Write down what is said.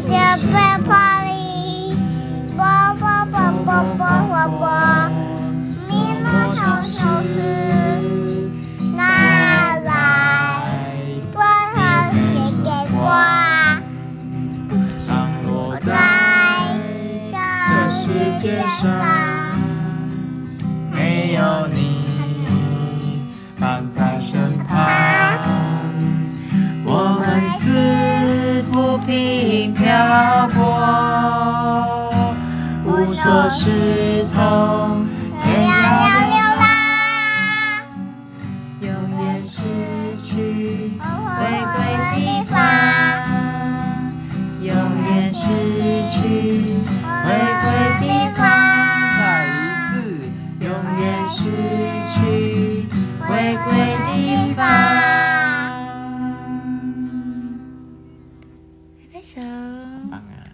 些背叛你，啵啵啵啵啵啵啵，迷茫小小事拿来，把它写给我，在这世界上。浮萍漂泊，无所适从，天涯流浪，永远失去回归地方，永远失去回归地方。再一次，永远失 Aisyah. Pangan.